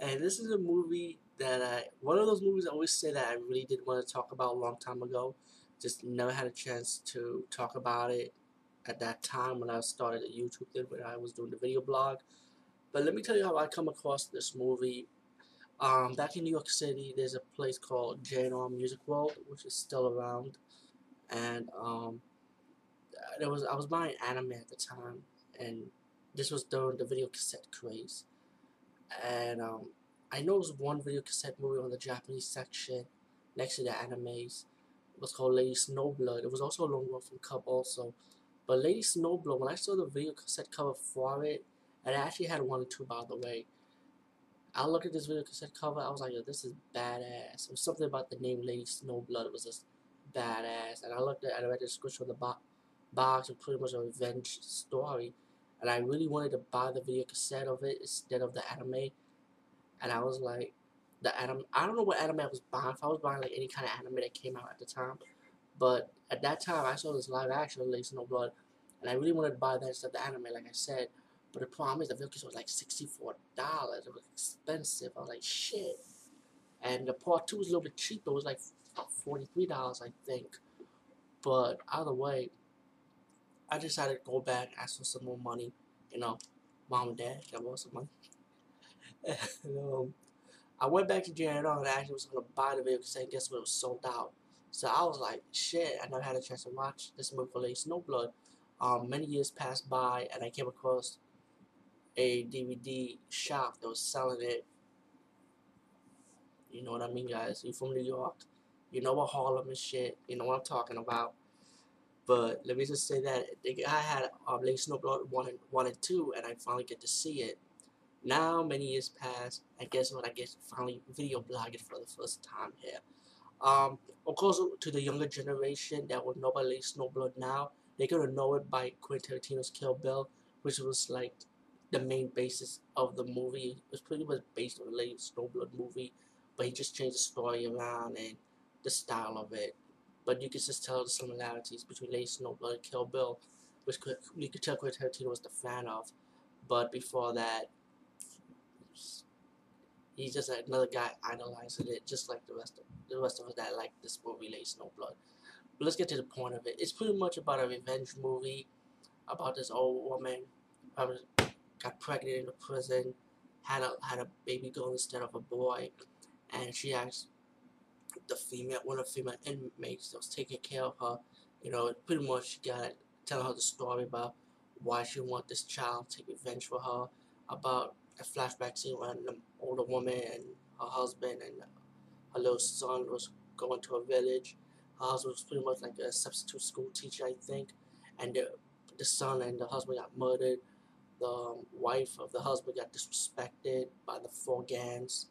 and this is a movie that I one of those movies I always say that I really did want to talk about a long time ago, just never had a chance to talk about it at that time when I started a YouTube thing when I was doing the video blog. But let me tell you how I come across this movie. Um, back in New York City, there's a place called J&R Music World, which is still around, and um, there was I was buying anime at the time, and this was during the video cassette craze. And um, I noticed one video cassette movie on the Japanese section next to the animes. It was called Lady Snowblood. It was also a Lone Wolf from Cub also. But Lady Snowblood, when I saw the video cassette cover for it, and I actually had one or two by the way. I looked at this video cassette cover, I was like, yo, this is badass. It was something about the name Lady Snowblood. It was just badass. And I looked at, and I read the description of the bo box, it pretty much a revenge story and I really wanted to buy the video cassette of it instead of the anime. And I was like, the anime. I don't know what anime I was buying. If I was buying like any kind of anime that came out at the time, but at that time I saw this live action of Lady Snowblood, and I really wanted to buy that instead of the anime, like I said. But the problem is the video cassette was like sixty-four dollars. It was expensive. I was like, shit. And the part two was a little bit cheaper. It was like forty-three dollars, I think. But either way, I decided to go back, ask for some more money. You know, mom and dad, I want some money. and, um, I went back to J&R and I actually was going to buy the video because I Guess what? It was sold out. So I was like, shit, I never had a chance to watch this movie Lady Snowblood. Um, many years passed by and I came across a DVD shop that was selling it. You know what I mean, guys? You from New York. You know what Harlem and shit. You know what I'm talking about. But let me just say that I had um, Lady Snowblood 1 and, 1 and 2, and I finally get to see it. Now, many years pass, and guess what? I get finally video blogging for the first time here. Um, of course, to the younger generation that would know about Snowblood now, they're gonna know it by Quentin Tarantino's Kill Bill, which was like the main basis of the movie. It was pretty much based on the Snowblood movie, but he just changed the story around and the style of it but you can just tell the similarities between Lady Snowblood and Kill Bill, which you could tell Quentin Tarantino was the fan of. But before that, he's just another guy idolizing it, just like the rest of the rest of us that like this movie, Lady Snowblood. But let's get to the point of it. It's pretty much about a revenge movie about this old woman who got pregnant in the prison, had a had a baby girl instead of a boy, and she asked the female, one of the female inmates that was taking care of her, you know, pretty much got telling her the story about why she want this child to take revenge for her, about a flashback scene when the older woman and her husband and her little son was going to a village. Her husband was pretty much like a substitute school teacher, I think, and the, the son and the husband got murdered. The um, wife of the husband got disrespected by the four gangs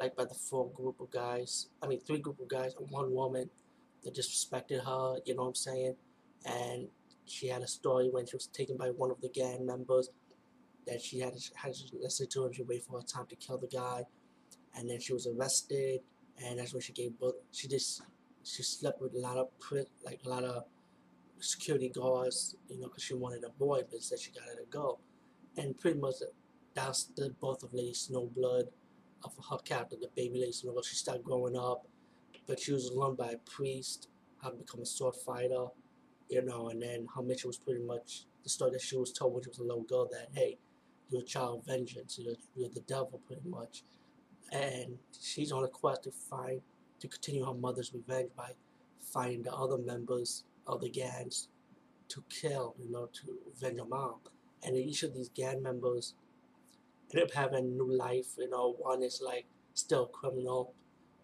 like by the four group of guys. I mean, three group of guys and one woman that disrespected her. You know what I'm saying? And she had a story when she was taken by one of the gang members that she had had to listen to and she waited for her time to kill the guy, and then she was arrested, and that's when she gave birth. She just she slept with a lot of like a lot of security guards, you know, because she wanted a boy, but instead she got her a girl, and pretty much that's the birth of Lady Snowblood of her character, the baby Lady Snowblood. She started growing up, but she was learned by a priest, how to become a sword fighter, you know, and then her mission was pretty much the story that she was told when she was a little girl that, hey, you're a child of vengeance, you're, you're the devil pretty much. And she's on a quest to find, to continue her mother's revenge by finding the other members of the gangs to kill, you know, to avenge her mom. And each of these gang members end up having a new life. You know, one is like still criminal,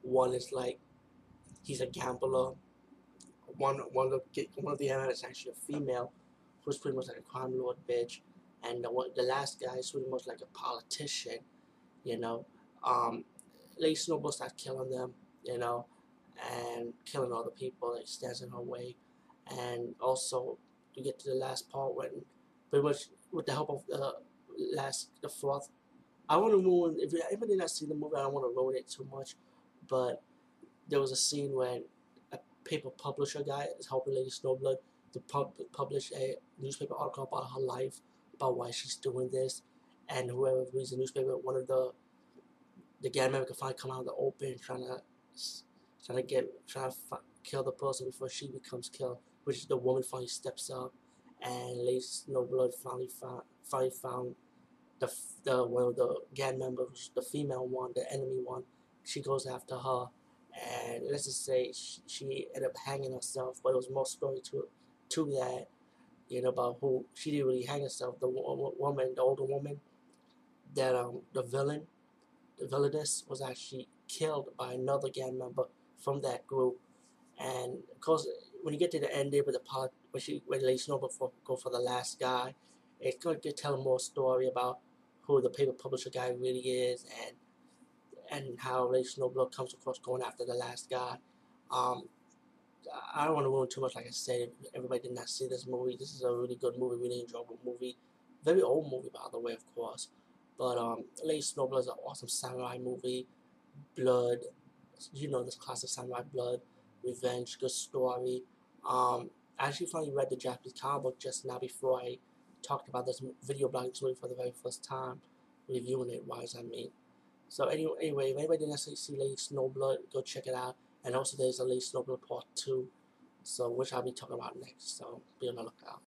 one is like he's a gambler. One one of the one of the is actually a female, who's pretty much like a crime lord bitch, and the the last guy is pretty much like a politician. You know, um, Lady Snowblood starts killing them. You know, and killing all the people that stands in her way, and also you get to the last part when pretty much with the help of the last the fourth. I want to ruin if anybody not seen the movie. I don't want to ruin it too much, but there was a scene when a paper publisher guy is helping Lady Snowblood to pub publish a newspaper article about her life, about why she's doing this, and whoever reads the newspaper, one of the the gang member can finally come out of the open, trying to trying to get trying to kill the person before she becomes killed, which the woman finally steps up, and Lady Snowblood finally found finally found the the one of the gang members, the female one, the enemy one. She goes after her, and let's just say she, she ended up hanging herself. But it was more story to to that, you know, about who she didn't really hang herself. The woman, the older woman, that um the villain, the villainess was actually killed by another gang member from that group. And of course, when you get to the end there with the part when she when Lady for, go for the last guy, it's going to tell more story about who the paper publisher guy really is and and how Lady Snowblood comes across going after the last guy. Um, I don't want to ruin too much. Like I said, everybody did not see this movie. This is a really good movie, really enjoyable movie. Very old movie, by the way, of course. But um, Lady Snowblood is an awesome samurai movie. Blood, you know this classic samurai blood, revenge, good story. Um, I actually finally read the Japanese comic book just now before I talked about this video blog movie for the very first time, reviewing it, wise I mean. So anyway, anyway, if anybody didn't see Lady Snowblood, go check it out. And also there's a Lady Snowblood Part 2, so which I'll be talking about next, so be on the lookout.